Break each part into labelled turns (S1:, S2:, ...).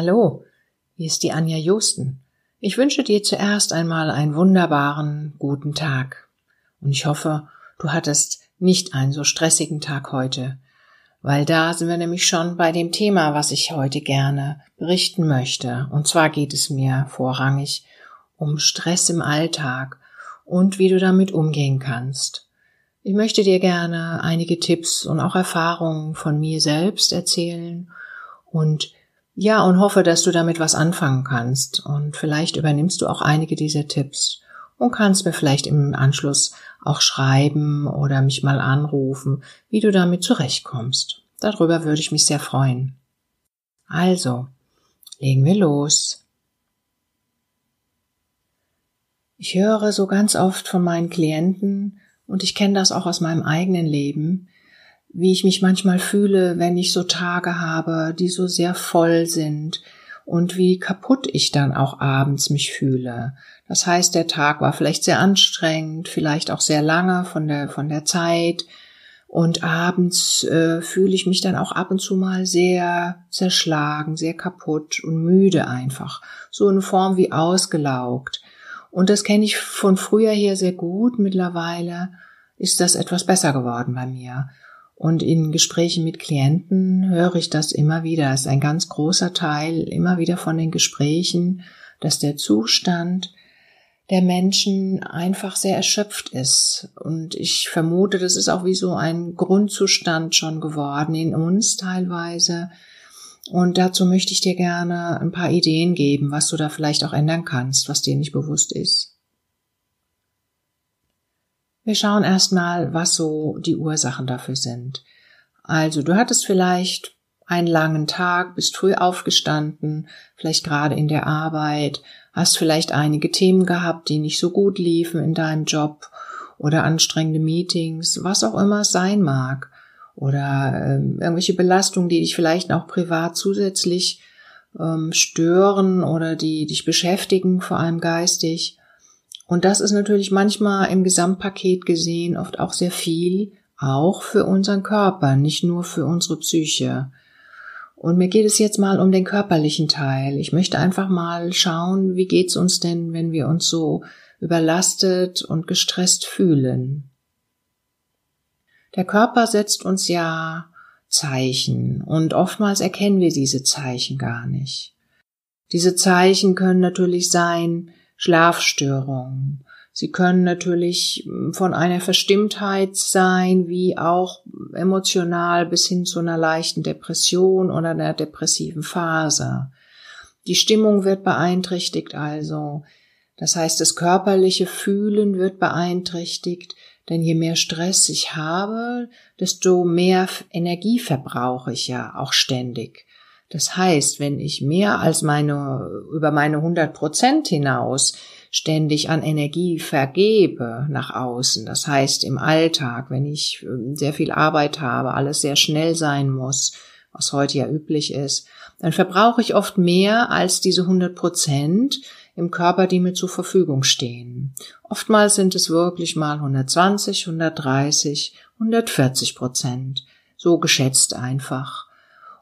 S1: Hallo, hier ist die Anja Josten. Ich wünsche dir zuerst einmal einen wunderbaren, guten Tag. Und ich hoffe, du hattest nicht einen so stressigen Tag heute, weil da sind wir nämlich schon bei dem Thema, was ich heute gerne berichten möchte. Und zwar geht es mir vorrangig um Stress im Alltag und wie du damit umgehen kannst. Ich möchte dir gerne einige Tipps und auch Erfahrungen von mir selbst erzählen und ja, und hoffe, dass du damit was anfangen kannst. Und vielleicht übernimmst du auch einige dieser Tipps und kannst mir vielleicht im Anschluss auch schreiben oder mich mal anrufen, wie du damit zurechtkommst. Darüber würde ich mich sehr freuen. Also, legen wir los. Ich höre so ganz oft von meinen Klienten, und ich kenne das auch aus meinem eigenen Leben, wie ich mich manchmal fühle, wenn ich so Tage habe, die so sehr voll sind und wie kaputt ich dann auch abends mich fühle. Das heißt, der Tag war vielleicht sehr anstrengend, vielleicht auch sehr lange von der, von der Zeit. Und abends äh, fühle ich mich dann auch ab und zu mal sehr zerschlagen, sehr kaputt und müde einfach. So in Form wie ausgelaugt. Und das kenne ich von früher her sehr gut. Mittlerweile ist das etwas besser geworden bei mir. Und in Gesprächen mit Klienten höre ich das immer wieder. Es ist ein ganz großer Teil immer wieder von den Gesprächen, dass der Zustand der Menschen einfach sehr erschöpft ist. Und ich vermute, das ist auch wie so ein Grundzustand schon geworden in uns teilweise. Und dazu möchte ich dir gerne ein paar Ideen geben, was du da vielleicht auch ändern kannst, was dir nicht bewusst ist. Wir schauen erstmal, was so die Ursachen dafür sind. Also, du hattest vielleicht einen langen Tag, bist früh aufgestanden, vielleicht gerade in der Arbeit, hast vielleicht einige Themen gehabt, die nicht so gut liefen in deinem Job oder anstrengende Meetings, was auch immer es sein mag. Oder ähm, irgendwelche Belastungen, die dich vielleicht auch privat zusätzlich ähm, stören oder die dich beschäftigen, vor allem geistig. Und das ist natürlich manchmal im Gesamtpaket gesehen oft auch sehr viel, auch für unseren Körper, nicht nur für unsere Psyche. Und mir geht es jetzt mal um den körperlichen Teil. Ich möchte einfach mal schauen, wie geht's uns denn, wenn wir uns so überlastet und gestresst fühlen. Der Körper setzt uns ja Zeichen und oftmals erkennen wir diese Zeichen gar nicht. Diese Zeichen können natürlich sein, Schlafstörungen. Sie können natürlich hm, von einer Verstimmtheit sein, wie auch emotional bis hin zu einer leichten Depression oder einer depressiven Phase. Die Stimmung wird beeinträchtigt also. Das heißt, das körperliche Fühlen wird beeinträchtigt, denn je mehr Stress ich habe, desto mehr Energie verbrauche ich ja auch ständig. Das heißt, wenn ich mehr als meine, über meine 100 Prozent hinaus ständig an Energie vergebe nach außen, das heißt im Alltag, wenn ich ähm, sehr viel Arbeit habe, alles sehr schnell sein muss, was heute ja üblich ist, dann verbrauche ich oft mehr als diese 100 Prozent im Körper, die mir zur Verfügung stehen. Oftmals sind es wirklich mal 120, 130, 140 Prozent. So geschätzt einfach.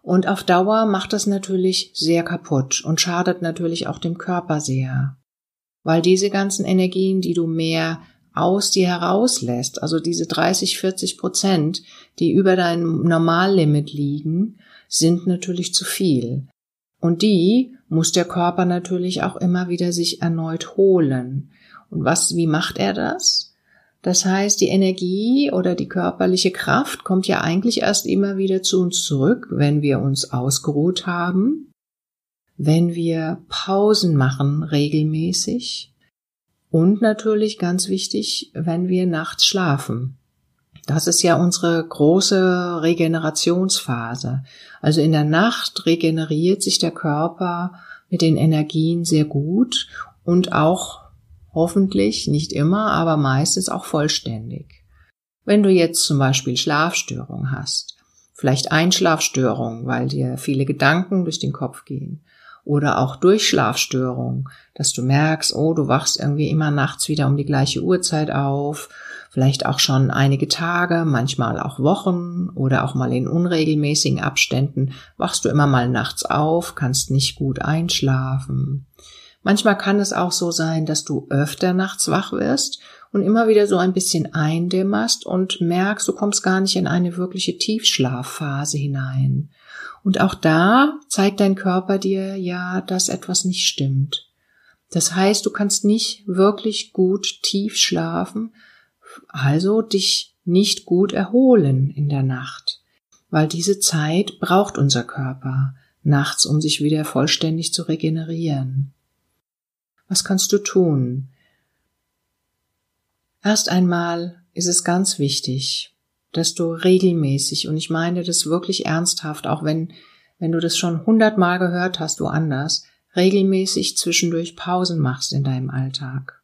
S1: Und auf Dauer macht das natürlich sehr kaputt und schadet natürlich auch dem Körper sehr. Weil diese ganzen Energien, die du mehr aus dir herauslässt, also diese 30, 40 Prozent, die über deinem Normallimit liegen, sind natürlich zu viel. Und die muss der Körper natürlich auch immer wieder sich erneut holen. Und was, wie macht er das? Das heißt, die Energie oder die körperliche Kraft kommt ja eigentlich erst immer wieder zu uns zurück, wenn wir uns ausgeruht haben, wenn wir Pausen machen regelmäßig und natürlich ganz wichtig, wenn wir nachts schlafen. Das ist ja unsere große Regenerationsphase. Also in der Nacht regeneriert sich der Körper mit den Energien sehr gut und auch Hoffentlich nicht immer, aber meistens auch vollständig. Wenn du jetzt zum Beispiel Schlafstörungen hast, vielleicht Einschlafstörungen, weil dir viele Gedanken durch den Kopf gehen, oder auch Durchschlafstörung, dass du merkst, oh, du wachst irgendwie immer nachts wieder um die gleiche Uhrzeit auf, vielleicht auch schon einige Tage, manchmal auch Wochen oder auch mal in unregelmäßigen Abständen wachst du immer mal nachts auf, kannst nicht gut einschlafen. Manchmal kann es auch so sein, dass du öfter nachts wach wirst und immer wieder so ein bisschen eindämmerst und merkst, du kommst gar nicht in eine wirkliche Tiefschlafphase hinein. Und auch da zeigt dein Körper dir ja, dass etwas nicht stimmt. Das heißt, du kannst nicht wirklich gut tief schlafen, also dich nicht gut erholen in der Nacht, weil diese Zeit braucht unser Körper nachts, um sich wieder vollständig zu regenerieren. Was kannst du tun? Erst einmal ist es ganz wichtig, dass du regelmäßig, und ich meine das wirklich ernsthaft, auch wenn, wenn du das schon hundertmal gehört hast, woanders, regelmäßig zwischendurch Pausen machst in deinem Alltag.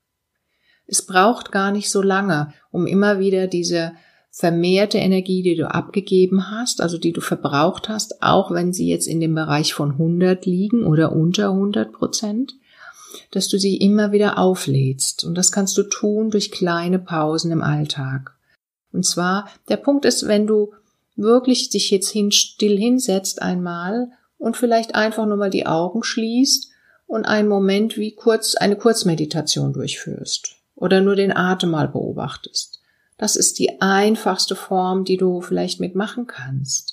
S1: Es braucht gar nicht so lange, um immer wieder diese vermehrte Energie, die du abgegeben hast, also die du verbraucht hast, auch wenn sie jetzt in dem Bereich von 100 liegen oder unter 100 Prozent, dass du sie immer wieder auflädst. Und das kannst du tun durch kleine Pausen im Alltag. Und zwar, der Punkt ist, wenn du wirklich dich jetzt hin, still hinsetzt einmal und vielleicht einfach nur mal die Augen schließt und einen Moment wie kurz eine Kurzmeditation durchführst oder nur den Atem mal beobachtest. Das ist die einfachste Form, die du vielleicht mitmachen kannst.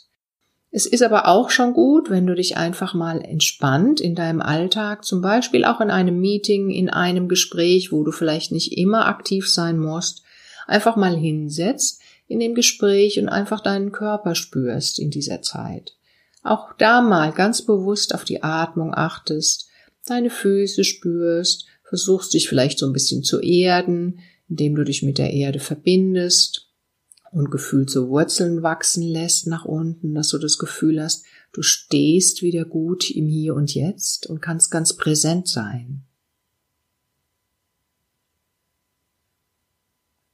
S1: Es ist aber auch schon gut, wenn du dich einfach mal entspannt in deinem Alltag, zum Beispiel auch in einem Meeting, in einem Gespräch, wo du vielleicht nicht immer aktiv sein musst, einfach mal hinsetzt in dem Gespräch und einfach deinen Körper spürst in dieser Zeit. Auch da mal ganz bewusst auf die Atmung achtest, deine Füße spürst, versuchst dich vielleicht so ein bisschen zu erden, indem du dich mit der Erde verbindest und gefühlt so Wurzeln wachsen lässt nach unten, dass du das Gefühl hast, du stehst wieder gut im Hier und Jetzt und kannst ganz präsent sein.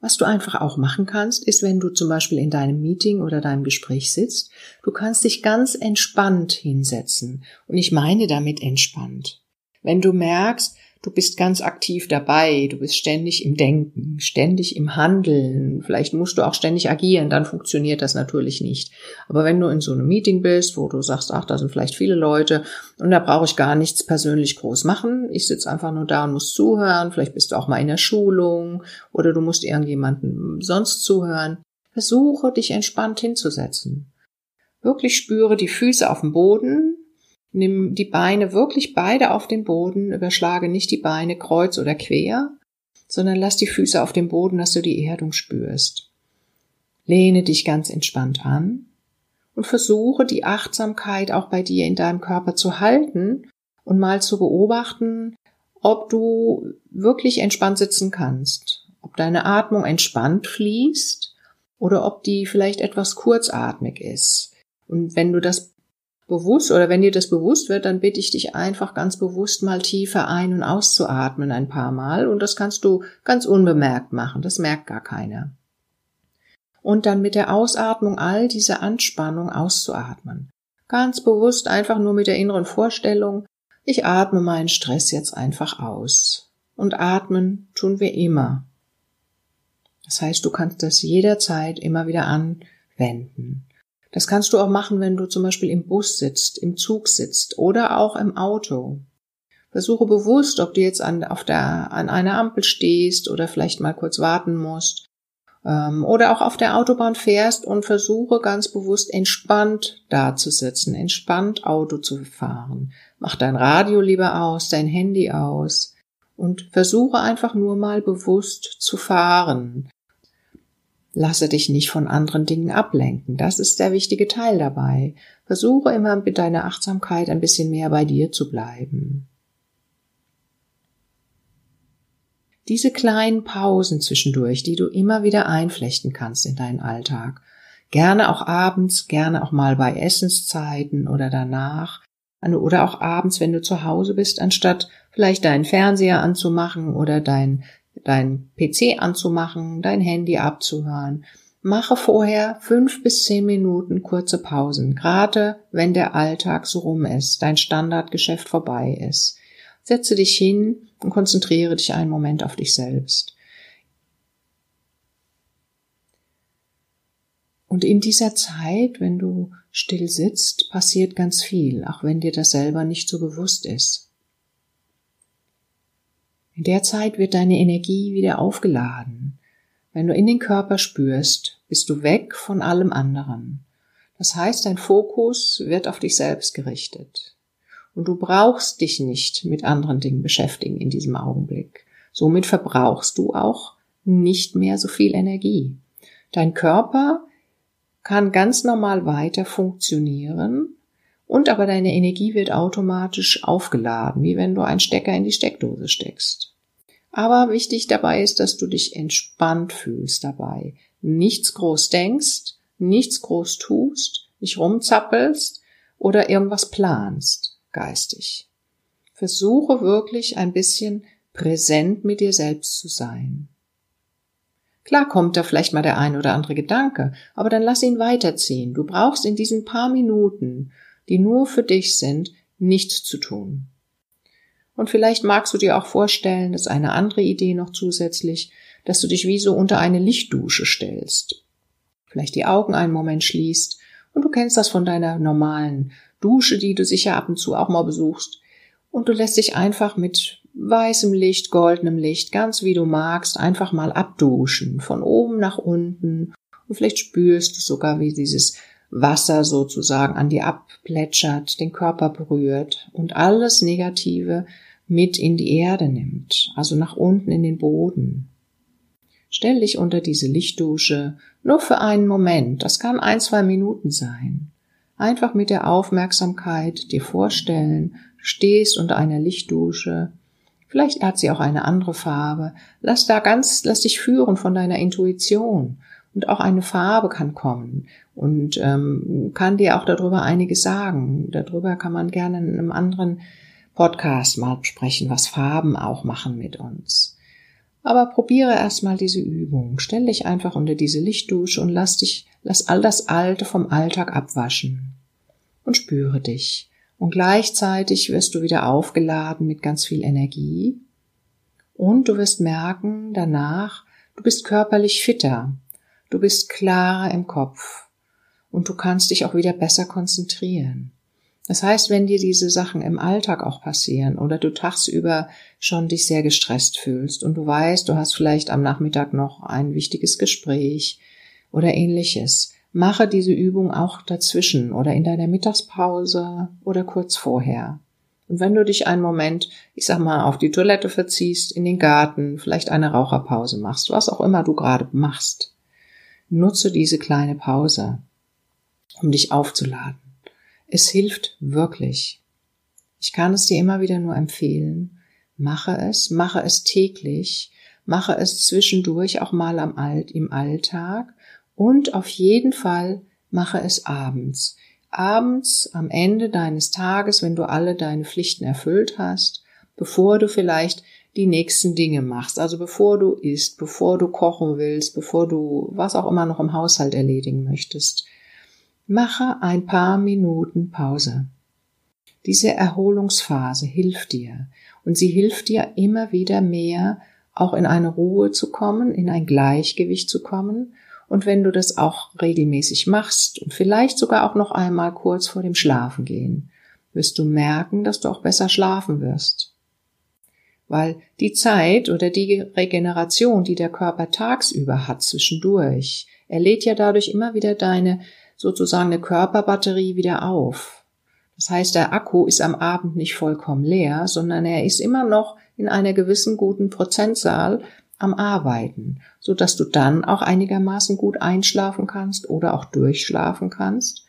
S1: Was du einfach auch machen kannst, ist, wenn du zum Beispiel in deinem Meeting oder deinem Gespräch sitzt, du kannst dich ganz entspannt hinsetzen. Und ich meine damit entspannt. Wenn du merkst, du bist ganz aktiv dabei, du bist ständig im Denken, ständig im Handeln, vielleicht musst du auch ständig agieren, dann funktioniert das natürlich nicht. Aber wenn du in so einem Meeting bist, wo du sagst, ach, da sind vielleicht viele Leute und da brauche ich gar nichts persönlich groß machen, ich sitze einfach nur da und muss zuhören, vielleicht bist du auch mal in der Schulung oder du musst irgendjemandem sonst zuhören, versuche dich entspannt hinzusetzen. Wirklich spüre die Füße auf dem Boden, Nimm die Beine wirklich beide auf den Boden, überschlage nicht die Beine kreuz oder quer, sondern lass die Füße auf dem Boden, dass du die Erdung spürst. Lehne dich ganz entspannt an und versuche die Achtsamkeit auch bei dir in deinem Körper zu halten und mal zu beobachten, ob du wirklich entspannt sitzen kannst, ob deine Atmung entspannt fließt oder ob die vielleicht etwas kurzatmig ist. Und wenn du das bewusst oder wenn dir das bewusst wird, dann bitte ich dich einfach ganz bewusst mal tiefer ein- und auszuatmen ein paar Mal und das kannst du ganz unbemerkt machen, das merkt gar keiner. Und dann mit der Ausatmung all diese Anspannung auszuatmen. Ganz bewusst einfach nur mit der inneren Vorstellung, ich atme meinen Stress jetzt einfach aus. Und atmen tun wir immer. Das heißt, du kannst das jederzeit immer wieder anwenden. Das kannst du auch machen, wenn du zum Beispiel im Bus sitzt, im Zug sitzt oder auch im Auto. Versuche bewusst, ob du jetzt an, auf der, an einer Ampel stehst oder vielleicht mal kurz warten musst ähm, oder auch auf der Autobahn fährst und versuche ganz bewusst entspannt da zu sitzen, entspannt Auto zu fahren. Mach dein Radio lieber aus, dein Handy aus und versuche einfach nur mal bewusst zu fahren. Lasse dich nicht von anderen Dingen ablenken. Das ist der wichtige Teil dabei. Versuche immer mit deiner Achtsamkeit ein bisschen mehr bei dir zu bleiben. Diese kleinen Pausen zwischendurch, die du immer wieder einflechten kannst in deinen Alltag. Gerne auch abends, gerne auch mal bei Essenszeiten oder danach. Oder auch abends, wenn du zu Hause bist, anstatt vielleicht deinen Fernseher anzumachen oder dein dein PC anzumachen, dein Handy abzuhören. Mache vorher fünf bis zehn Minuten kurze Pausen, gerade wenn der Alltag so rum ist, dein Standardgeschäft vorbei ist. Setze dich hin und konzentriere dich einen Moment auf dich selbst. Und in dieser Zeit, wenn du still sitzt, passiert ganz viel, auch wenn dir das selber nicht so bewusst ist. In der Zeit wird deine Energie wieder aufgeladen. Wenn du in den Körper spürst, bist du weg von allem anderen. Das heißt, dein Fokus wird auf dich selbst gerichtet. Und du brauchst dich nicht mit anderen Dingen beschäftigen in diesem Augenblick. Somit verbrauchst du auch nicht mehr so viel Energie. Dein Körper kann ganz normal weiter funktionieren und aber deine Energie wird automatisch aufgeladen, wie wenn du einen Stecker in die Steckdose steckst. Aber wichtig dabei ist, dass du dich entspannt fühlst dabei. Nichts groß denkst, nichts groß tust, nicht rumzappelst oder irgendwas planst, geistig. Versuche wirklich ein bisschen präsent mit dir selbst zu sein. Klar kommt da vielleicht mal der ein oder andere Gedanke, aber dann lass ihn weiterziehen. Du brauchst in diesen paar Minuten, die nur für dich sind, nichts zu tun. Und vielleicht magst du dir auch vorstellen, dass eine andere Idee noch zusätzlich, dass du dich wie so unter eine Lichtdusche stellst. Vielleicht die Augen einen Moment schließt und du kennst das von deiner normalen Dusche, die du sicher ab und zu auch mal besuchst. Und du lässt dich einfach mit weißem Licht, goldenem Licht, ganz wie du magst, einfach mal abduschen, von oben nach unten. Und vielleicht spürst du sogar, wie dieses Wasser sozusagen an dir abplätschert, den Körper berührt und alles Negative mit in die Erde nimmt, also nach unten in den Boden. Stell dich unter diese Lichtdusche nur für einen Moment, das kann ein, zwei Minuten sein. Einfach mit der Aufmerksamkeit dir vorstellen, stehst unter einer Lichtdusche, Vielleicht hat sie auch eine andere Farbe. Lass da ganz, lass dich führen von deiner Intuition. Und auch eine Farbe kann kommen und ähm, kann dir auch darüber einiges sagen. Darüber kann man gerne in einem anderen Podcast mal sprechen, was Farben auch machen mit uns. Aber probiere erstmal diese Übung. Stell dich einfach unter diese Lichtdusche und lass dich, lass all das Alte vom Alltag abwaschen. Und spüre dich. Und gleichzeitig wirst du wieder aufgeladen mit ganz viel Energie. Und du wirst merken danach, du bist körperlich fitter. Du bist klarer im Kopf. Und du kannst dich auch wieder besser konzentrieren. Das heißt, wenn dir diese Sachen im Alltag auch passieren oder du tagsüber schon dich sehr gestresst fühlst und du weißt, du hast vielleicht am Nachmittag noch ein wichtiges Gespräch oder ähnliches, Mache diese Übung auch dazwischen oder in deiner Mittagspause oder kurz vorher. Und wenn du dich einen Moment, ich sag mal, auf die Toilette verziehst, in den Garten, vielleicht eine Raucherpause machst, was auch immer du gerade machst, nutze diese kleine Pause, um dich aufzuladen. Es hilft wirklich. Ich kann es dir immer wieder nur empfehlen. Mache es, mache es täglich, mache es zwischendurch auch mal am Alt, im Alltag und auf jeden Fall mache es abends. Abends am Ende deines Tages, wenn du alle deine Pflichten erfüllt hast, bevor du vielleicht die nächsten Dinge machst. Also bevor du isst, bevor du kochen willst, bevor du was auch immer noch im Haushalt erledigen möchtest. Mache ein paar Minuten Pause. Diese Erholungsphase hilft dir und sie hilft dir immer wieder mehr, auch in eine Ruhe zu kommen, in ein Gleichgewicht zu kommen und wenn du das auch regelmäßig machst und vielleicht sogar auch noch einmal kurz vor dem Schlafengehen, wirst du merken, dass du auch besser schlafen wirst. Weil die Zeit oder die Regeneration, die der Körper tagsüber hat zwischendurch, er lädt ja dadurch immer wieder deine sozusagen eine Körperbatterie wieder auf. Das heißt, der Akku ist am Abend nicht vollkommen leer, sondern er ist immer noch in einer gewissen guten Prozentzahl am Arbeiten, so dass du dann auch einigermaßen gut einschlafen kannst oder auch durchschlafen kannst,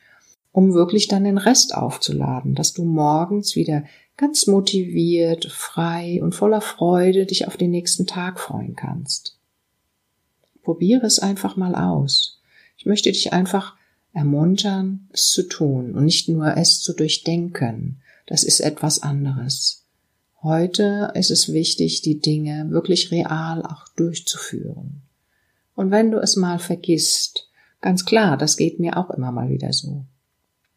S1: um wirklich dann den Rest aufzuladen, dass du morgens wieder ganz motiviert, frei und voller Freude dich auf den nächsten Tag freuen kannst. Probiere es einfach mal aus. Ich möchte dich einfach ermuntern, es zu tun und nicht nur es zu durchdenken. Das ist etwas anderes. Heute ist es wichtig, die Dinge wirklich real auch durchzuführen. Und wenn du es mal vergisst, Ganz klar, das geht mir auch immer mal wieder so.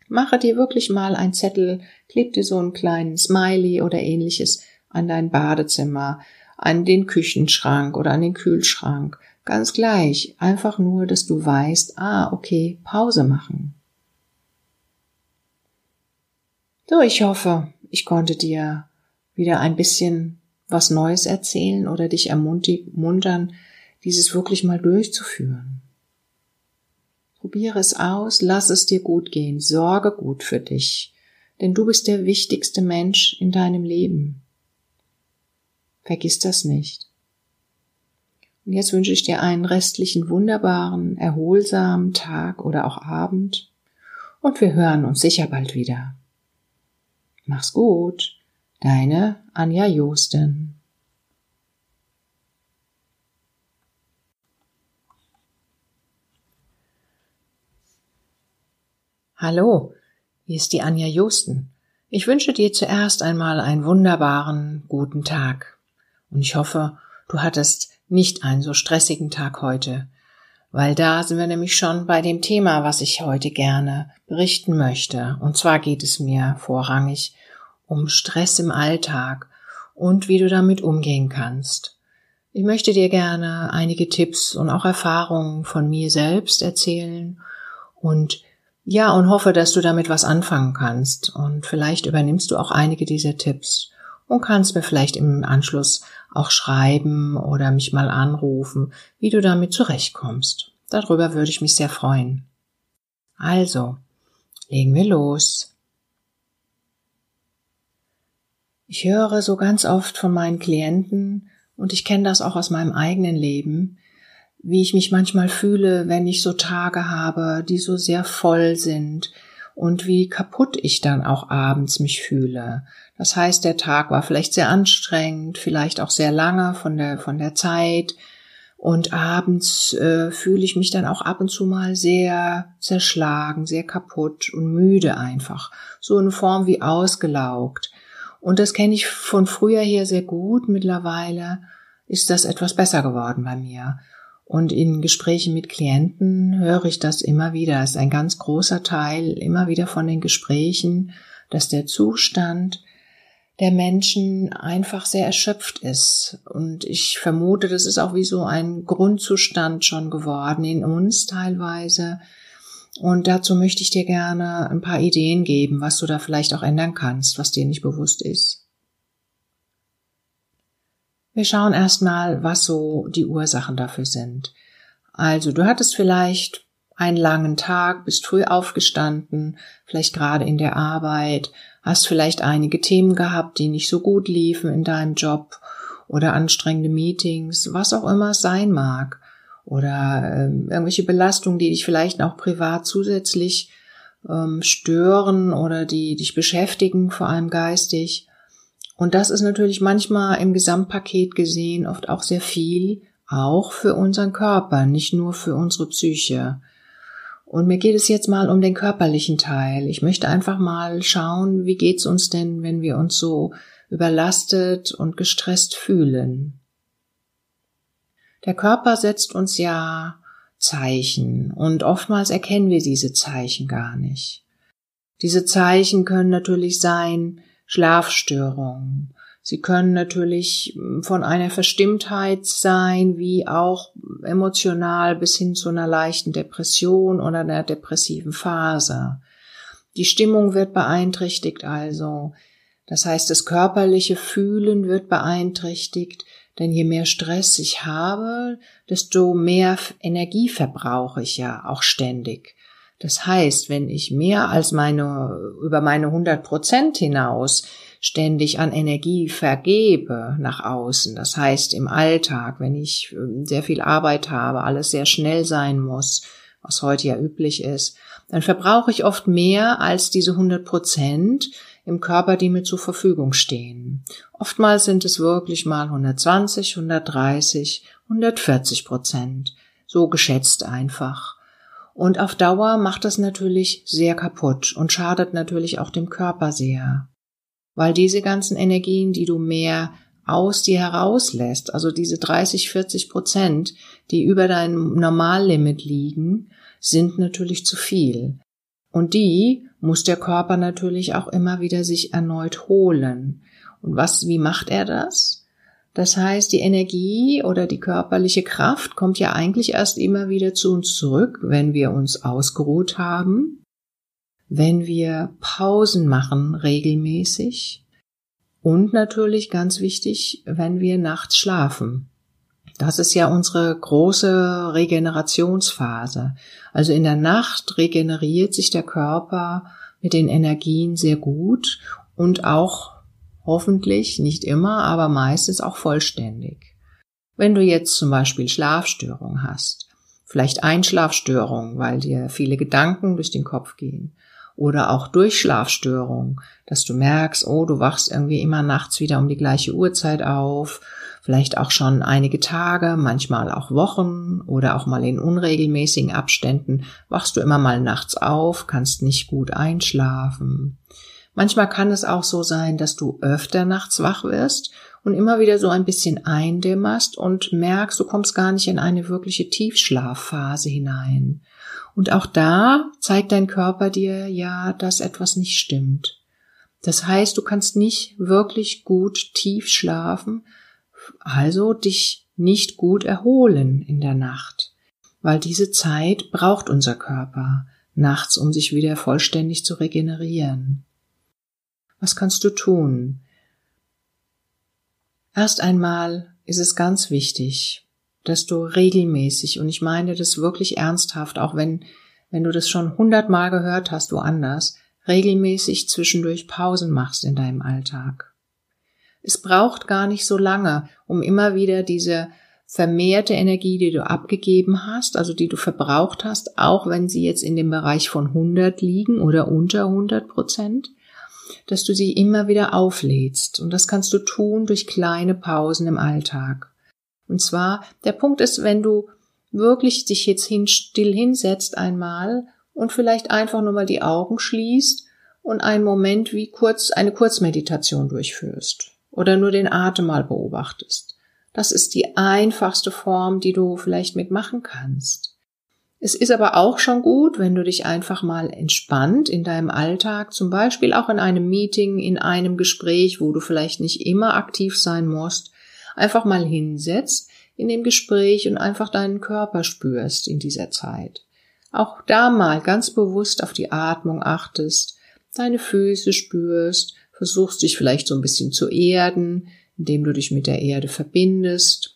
S1: Mache dir wirklich mal ein Zettel, kleb dir so einen kleinen Smiley oder ähnliches an dein Badezimmer, an den Küchenschrank oder an den Kühlschrank. Ganz gleich. Einfach nur, dass du weißt, ah, okay, Pause machen. So, ich hoffe, ich konnte dir wieder ein bisschen was Neues erzählen oder dich ermuntern, dieses wirklich mal durchzuführen. Probiere es aus, lass es dir gut gehen, sorge gut für dich, denn du bist der wichtigste Mensch in deinem Leben. Vergiss das nicht. Und jetzt wünsche ich dir einen restlichen wunderbaren, erholsamen Tag oder auch Abend und wir hören uns sicher bald wieder. Mach's gut, deine Anja Josten. Hallo, hier ist die Anja Josten. Ich wünsche dir zuerst einmal einen wunderbaren, guten Tag. Und ich hoffe, du hattest nicht einen so stressigen Tag heute, weil da sind wir nämlich schon bei dem Thema, was ich heute gerne berichten möchte. Und zwar geht es mir vorrangig um Stress im Alltag und wie du damit umgehen kannst. Ich möchte dir gerne einige Tipps und auch Erfahrungen von mir selbst erzählen und ja, und hoffe, dass du damit was anfangen kannst. Und vielleicht übernimmst du auch einige dieser Tipps und kannst mir vielleicht im Anschluss auch schreiben oder mich mal anrufen, wie du damit zurechtkommst. Darüber würde ich mich sehr freuen. Also, legen wir los. Ich höre so ganz oft von meinen Klienten, und ich kenne das auch aus meinem eigenen Leben, wie ich mich manchmal fühle, wenn ich so Tage habe, die so sehr voll sind und wie kaputt ich dann auch abends mich fühle. Das heißt, der Tag war vielleicht sehr anstrengend, vielleicht auch sehr lange von der, von der Zeit. Und abends äh, fühle ich mich dann auch ab und zu mal sehr zerschlagen, sehr kaputt und müde einfach. So eine Form wie ausgelaugt. Und das kenne ich von früher her sehr gut. Mittlerweile ist das etwas besser geworden bei mir. Und in Gesprächen mit Klienten höre ich das immer wieder. Es ist ein ganz großer Teil immer wieder von den Gesprächen, dass der Zustand der Menschen einfach sehr erschöpft ist. Und ich vermute, das ist auch wie so ein Grundzustand schon geworden in uns teilweise. Und dazu möchte ich dir gerne ein paar Ideen geben, was du da vielleicht auch ändern kannst, was dir nicht bewusst ist. Wir schauen erstmal, was so die Ursachen dafür sind. Also du hattest vielleicht einen langen Tag, bist früh aufgestanden, vielleicht gerade in der Arbeit, hast vielleicht einige Themen gehabt, die nicht so gut liefen in deinem Job oder anstrengende Meetings, was auch immer es sein mag. Oder äh, irgendwelche Belastungen, die dich vielleicht auch privat zusätzlich ähm, stören oder die dich beschäftigen, vor allem geistig. Und das ist natürlich manchmal im Gesamtpaket gesehen oft auch sehr viel, auch für unseren Körper, nicht nur für unsere Psyche. Und mir geht es jetzt mal um den körperlichen Teil. Ich möchte einfach mal schauen, wie geht's uns denn, wenn wir uns so überlastet und gestresst fühlen. Der Körper setzt uns ja Zeichen und oftmals erkennen wir diese Zeichen gar nicht. Diese Zeichen können natürlich sein, Schlafstörungen. Sie können natürlich hm, von einer Verstimmtheit sein, wie auch emotional bis hin zu einer leichten Depression oder einer depressiven Phase. Die Stimmung wird beeinträchtigt also. Das heißt, das körperliche Fühlen wird beeinträchtigt, denn je mehr Stress ich habe, desto mehr Energie verbrauche ich ja auch ständig. Das heißt, wenn ich mehr als meine, über meine 100 Prozent hinaus ständig an Energie vergebe nach außen, das heißt im Alltag, wenn ich ähm, sehr viel Arbeit habe, alles sehr schnell sein muss, was heute ja üblich ist, dann verbrauche ich oft mehr als diese 100 Prozent im Körper, die mir zur Verfügung stehen. Oftmals sind es wirklich mal 120, 130, 140 Prozent. So geschätzt einfach. Und auf Dauer macht das natürlich sehr kaputt und schadet natürlich auch dem Körper sehr. Weil diese ganzen Energien, die du mehr aus dir herauslässt, also diese 30, 40 Prozent, die über deinem Normallimit liegen, sind natürlich zu viel. Und die muss der Körper natürlich auch immer wieder sich erneut holen. Und was, wie macht er das? Das heißt, die Energie oder die körperliche Kraft kommt ja eigentlich erst immer wieder zu uns zurück, wenn wir uns ausgeruht haben, wenn wir Pausen machen regelmäßig und natürlich ganz wichtig, wenn wir nachts schlafen. Das ist ja unsere große Regenerationsphase. Also in der Nacht regeneriert sich der Körper mit den Energien sehr gut und auch hoffentlich nicht immer, aber meistens auch vollständig. Wenn du jetzt zum Beispiel Schlafstörungen hast, vielleicht Einschlafstörungen, weil dir viele Gedanken durch den Kopf gehen, oder auch Durchschlafstörungen, dass du merkst, oh, du wachst irgendwie immer nachts wieder um die gleiche Uhrzeit auf, vielleicht auch schon einige Tage, manchmal auch Wochen oder auch mal in unregelmäßigen Abständen wachst du immer mal nachts auf, kannst nicht gut einschlafen. Manchmal kann es auch so sein, dass du öfter nachts wach wirst und immer wieder so ein bisschen eindämmerst und merkst, du kommst gar nicht in eine wirkliche Tiefschlafphase hinein. Und auch da zeigt dein Körper dir ja, dass etwas nicht stimmt. Das heißt, du kannst nicht wirklich gut tief schlafen, also dich nicht gut erholen in der Nacht, weil diese Zeit braucht unser Körper nachts, um sich wieder vollständig zu regenerieren. Was kannst du tun? Erst einmal ist es ganz wichtig, dass du regelmäßig, und ich meine das wirklich ernsthaft, auch wenn, wenn du das schon hundertmal gehört hast woanders, regelmäßig zwischendurch Pausen machst in deinem Alltag. Es braucht gar nicht so lange, um immer wieder diese vermehrte Energie, die du abgegeben hast, also die du verbraucht hast, auch wenn sie jetzt in dem Bereich von 100 liegen oder unter 100 Prozent, dass du sie immer wieder auflädst. Und das kannst du tun durch kleine Pausen im Alltag. Und zwar, der Punkt ist, wenn du wirklich dich jetzt hin, still hinsetzt einmal und vielleicht einfach nur mal die Augen schließt und einen Moment wie kurz eine Kurzmeditation durchführst oder nur den Atem mal beobachtest. Das ist die einfachste Form, die du vielleicht mitmachen kannst. Es ist aber auch schon gut, wenn du dich einfach mal entspannt in deinem Alltag, zum Beispiel auch in einem Meeting, in einem Gespräch, wo du vielleicht nicht immer aktiv sein musst, einfach mal hinsetzt in dem Gespräch und einfach deinen Körper spürst in dieser Zeit. Auch da mal ganz bewusst auf die Atmung achtest, deine Füße spürst, versuchst dich vielleicht so ein bisschen zu erden, indem du dich mit der Erde verbindest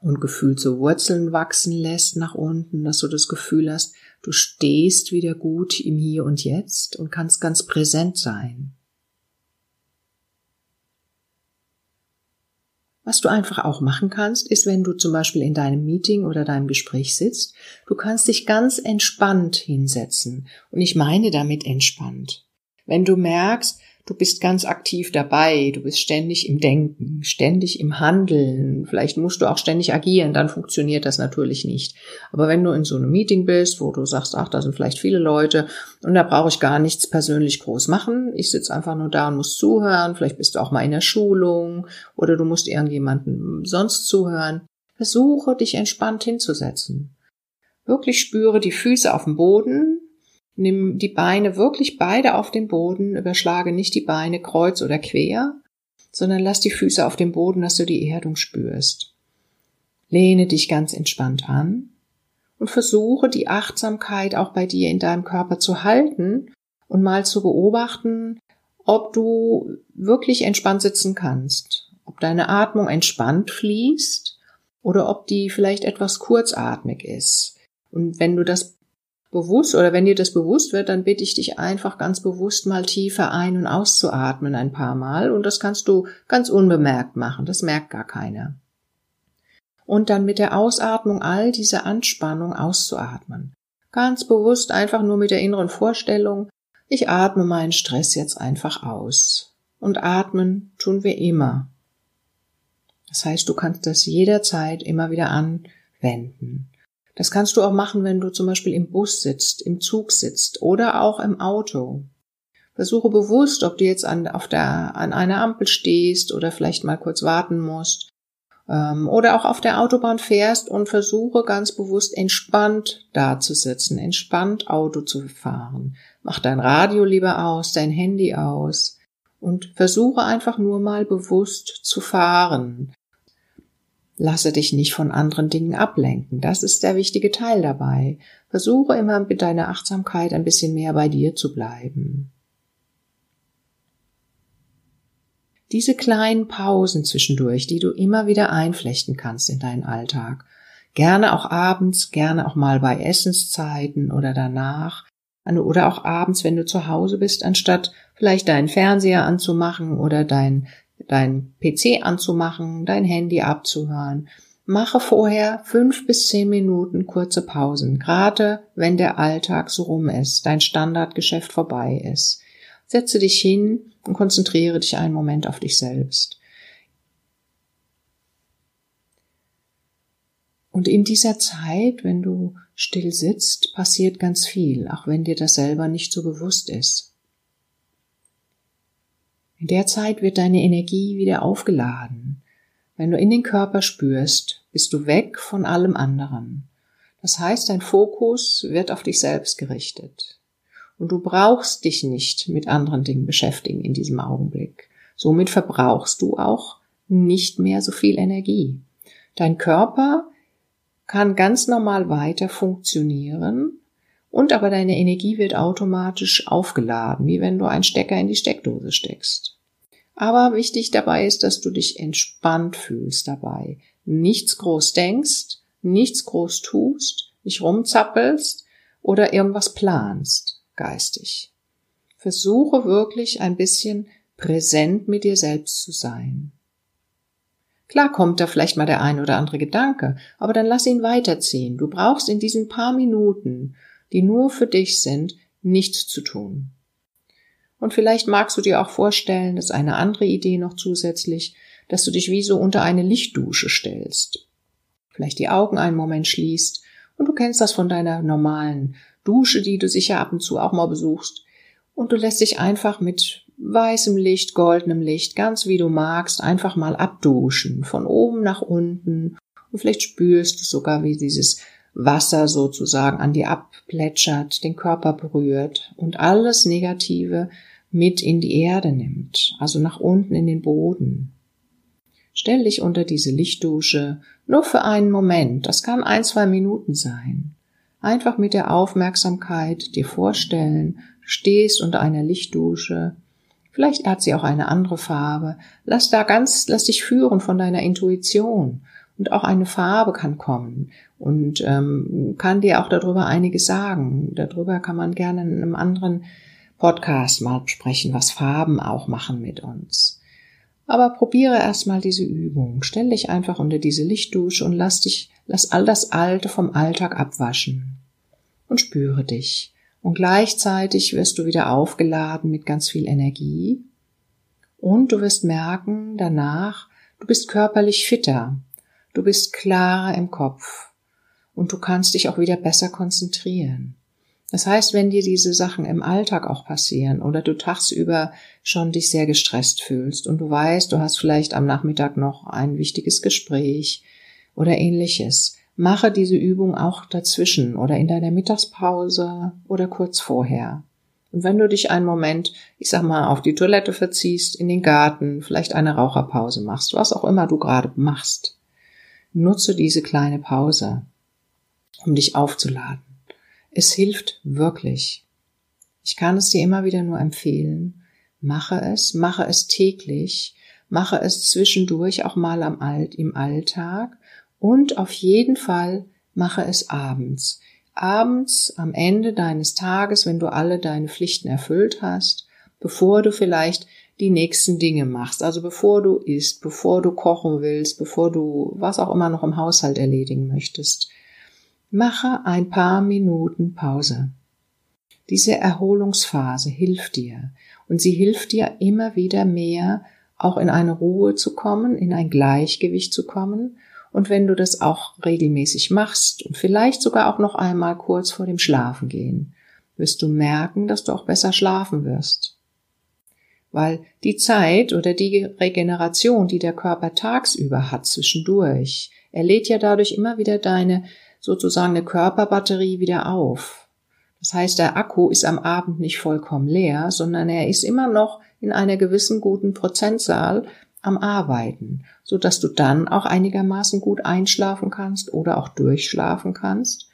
S1: und gefühlt so Wurzeln wachsen lässt nach unten, dass du das Gefühl hast, du stehst wieder gut im Hier und Jetzt und kannst ganz präsent sein. Was du einfach auch machen kannst, ist, wenn du zum Beispiel in deinem Meeting oder deinem Gespräch sitzt, du kannst dich ganz entspannt hinsetzen. Und ich meine damit entspannt. Wenn du merkst, du bist ganz aktiv dabei, du bist ständig im Denken, ständig im Handeln, vielleicht musst du auch ständig agieren, dann funktioniert das natürlich nicht. Aber wenn du in so einem Meeting bist, wo du sagst, ach, da sind vielleicht viele Leute und da brauche ich gar nichts persönlich groß machen, ich sitze einfach nur da und muss zuhören, vielleicht bist du auch mal in der Schulung oder du musst irgendjemandem sonst zuhören, versuche dich entspannt hinzusetzen. Wirklich spüre die Füße auf dem Boden, Nimm die Beine wirklich beide auf den Boden, überschlage nicht die Beine kreuz oder quer, sondern lass die Füße auf dem Boden, dass du die Erdung spürst. Lehne dich ganz entspannt an und versuche die Achtsamkeit auch bei dir in deinem Körper zu halten und mal zu beobachten, ob du wirklich entspannt sitzen kannst, ob deine Atmung entspannt fließt oder ob die vielleicht etwas kurzatmig ist. Und wenn du das bewusst oder wenn dir das bewusst wird, dann bitte ich dich einfach ganz bewusst mal tiefer ein- und auszuatmen ein paar Mal und das kannst du ganz unbemerkt machen, das merkt gar keiner. Und dann mit der Ausatmung all diese Anspannung auszuatmen. Ganz bewusst einfach nur mit der inneren Vorstellung, ich atme meinen Stress jetzt einfach aus. Und atmen tun wir immer. Das heißt, du kannst das jederzeit immer wieder anwenden. Das kannst du auch machen, wenn du zum Beispiel im Bus sitzt, im Zug sitzt oder auch im Auto. Versuche bewusst, ob du jetzt an, auf der, an einer Ampel stehst oder vielleicht mal kurz warten musst ähm, oder auch auf der Autobahn fährst und versuche ganz bewusst entspannt dazusitzen, entspannt Auto zu fahren. Mach dein Radio lieber aus, dein Handy aus und versuche einfach nur mal bewusst zu fahren. Lasse dich nicht von anderen Dingen ablenken. Das ist der wichtige Teil dabei. Versuche immer mit deiner Achtsamkeit ein bisschen mehr bei dir zu bleiben. Diese kleinen Pausen zwischendurch, die du immer wieder einflechten kannst in deinen Alltag. Gerne auch abends, gerne auch mal bei Essenszeiten oder danach. Oder auch abends, wenn du zu Hause bist, anstatt vielleicht deinen Fernseher anzumachen oder dein, dein PC anzumachen, dein Handy abzuhören. Mache vorher fünf bis zehn Minuten kurze Pausen, gerade wenn der Alltag so rum ist, dein Standardgeschäft vorbei ist. Setze dich hin und konzentriere dich einen Moment auf dich selbst. Und in dieser Zeit, wenn du still sitzt, passiert ganz viel, auch wenn dir das selber nicht so bewusst ist. In der Zeit wird deine Energie wieder aufgeladen. Wenn du in den Körper spürst, bist du weg von allem anderen. Das heißt, dein Fokus wird auf dich selbst gerichtet. Und du brauchst dich nicht mit anderen Dingen beschäftigen in diesem Augenblick. Somit verbrauchst du auch nicht mehr so viel Energie. Dein Körper kann ganz normal weiter funktionieren und aber deine Energie wird automatisch aufgeladen, wie wenn du einen Stecker in die Steckdose steckst. Aber wichtig dabei ist, dass du dich entspannt fühlst dabei. Nichts groß denkst, nichts groß tust, nicht rumzappelst oder irgendwas planst geistig. Versuche wirklich ein bisschen präsent mit dir selbst zu sein. Klar kommt da vielleicht mal der ein oder andere Gedanke, aber dann lass ihn weiterziehen. Du brauchst in diesen paar Minuten, die nur für dich sind, nichts zu tun. Und vielleicht magst du dir auch vorstellen, dass eine andere Idee noch zusätzlich, dass du dich wie so unter eine Lichtdusche stellst. Vielleicht die Augen einen Moment schließt und du kennst das von deiner normalen Dusche, die du sicher ab und zu auch mal besuchst. Und du lässt dich einfach mit weißem Licht, goldenem Licht, ganz wie du magst, einfach mal abduschen, von oben nach unten. Und vielleicht spürst du sogar, wie dieses Wasser sozusagen an dir abplätschert, den Körper berührt und alles Negative mit in die Erde nimmt, also nach unten in den Boden. Stell dich unter diese Lichtdusche nur für einen Moment, das kann ein, zwei Minuten sein. Einfach mit der Aufmerksamkeit dir vorstellen, stehst unter einer Lichtdusche, vielleicht hat sie auch eine andere Farbe, lass da ganz, lass dich führen von deiner Intuition und auch eine Farbe kann kommen und ähm, kann dir auch darüber einiges sagen. Darüber kann man gerne in einem anderen Podcast mal sprechen, was Farben auch machen mit uns. Aber probiere erstmal diese Übung. Stell dich einfach unter diese Lichtdusche und lass dich Lass all das Alte vom Alltag abwaschen und spüre dich. Und gleichzeitig wirst du wieder aufgeladen mit ganz viel Energie. Und du wirst merken danach, du bist körperlich fitter, du bist klarer im Kopf und du kannst dich auch wieder besser konzentrieren. Das heißt, wenn dir diese Sachen im Alltag auch passieren oder du tagsüber schon dich sehr gestresst fühlst und du weißt, du hast vielleicht am Nachmittag noch ein wichtiges Gespräch oder ähnliches. Mache diese Übung auch dazwischen oder in deiner Mittagspause oder kurz vorher. Und wenn du dich einen Moment, ich sag mal, auf die Toilette verziehst, in den Garten, vielleicht eine Raucherpause machst, was auch immer du gerade machst, nutze diese kleine Pause, um dich aufzuladen. Es hilft wirklich. Ich kann es dir immer wieder nur empfehlen. Mache es, mache es täglich, mache es zwischendurch auch mal am Alt, im Alltag und auf jeden Fall mache es abends. Abends am Ende deines Tages, wenn du alle deine Pflichten erfüllt hast, bevor du vielleicht die nächsten Dinge machst. Also bevor du isst, bevor du kochen willst, bevor du was auch immer noch im Haushalt erledigen möchtest. Mache ein paar Minuten Pause. Diese Erholungsphase hilft dir und sie hilft dir immer wieder mehr, auch in eine Ruhe zu kommen, in ein Gleichgewicht zu kommen und wenn du das auch regelmäßig machst und vielleicht sogar auch noch einmal kurz vor dem Schlafengehen, wirst du merken, dass du auch besser schlafen wirst. Weil die Zeit oder die Regeneration, die der Körper tagsüber hat zwischendurch, er lädt ja dadurch immer wieder deine sozusagen eine Körperbatterie wieder auf. Das heißt, der Akku ist am Abend nicht vollkommen leer, sondern er ist immer noch in einer gewissen guten Prozentzahl am Arbeiten, so dass du dann auch einigermaßen gut einschlafen kannst oder auch durchschlafen kannst,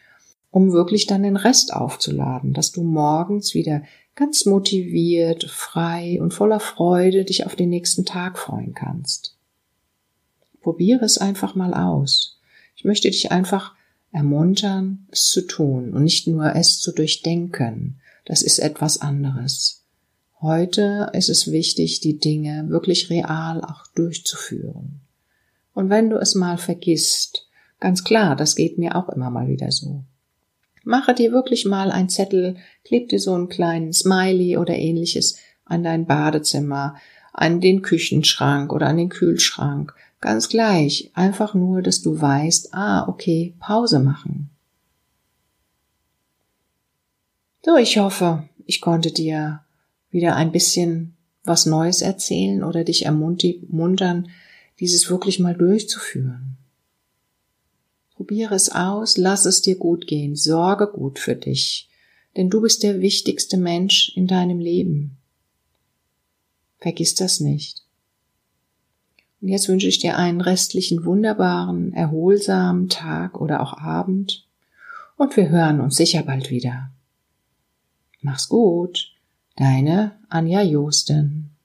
S1: um wirklich dann den Rest aufzuladen, dass du morgens wieder ganz motiviert, frei und voller Freude dich auf den nächsten Tag freuen kannst. Probiere es einfach mal aus. Ich möchte dich einfach ermuntern, es zu tun und nicht nur es zu durchdenken. Das ist etwas anderes. Heute ist es wichtig, die Dinge wirklich real auch durchzuführen. Und wenn du es mal vergisst, ganz klar, das geht mir auch immer mal wieder so. Mache dir wirklich mal ein Zettel, kleb dir so einen kleinen Smiley oder ähnliches an dein Badezimmer, an den Küchenschrank oder an den Kühlschrank. Ganz gleich, einfach nur, dass du weißt, ah, okay, Pause machen. So, ich hoffe, ich konnte dir wieder ein bisschen was Neues erzählen oder dich ermuntern, dieses wirklich mal durchzuführen. Probiere es aus, lass es dir gut gehen, sorge gut für dich, denn du bist der wichtigste Mensch in deinem Leben. Vergiss das nicht. Und jetzt wünsche ich dir einen restlichen wunderbaren, erholsamen Tag oder auch Abend und wir hören uns sicher bald wieder. Mach's gut, deine Anja Josten.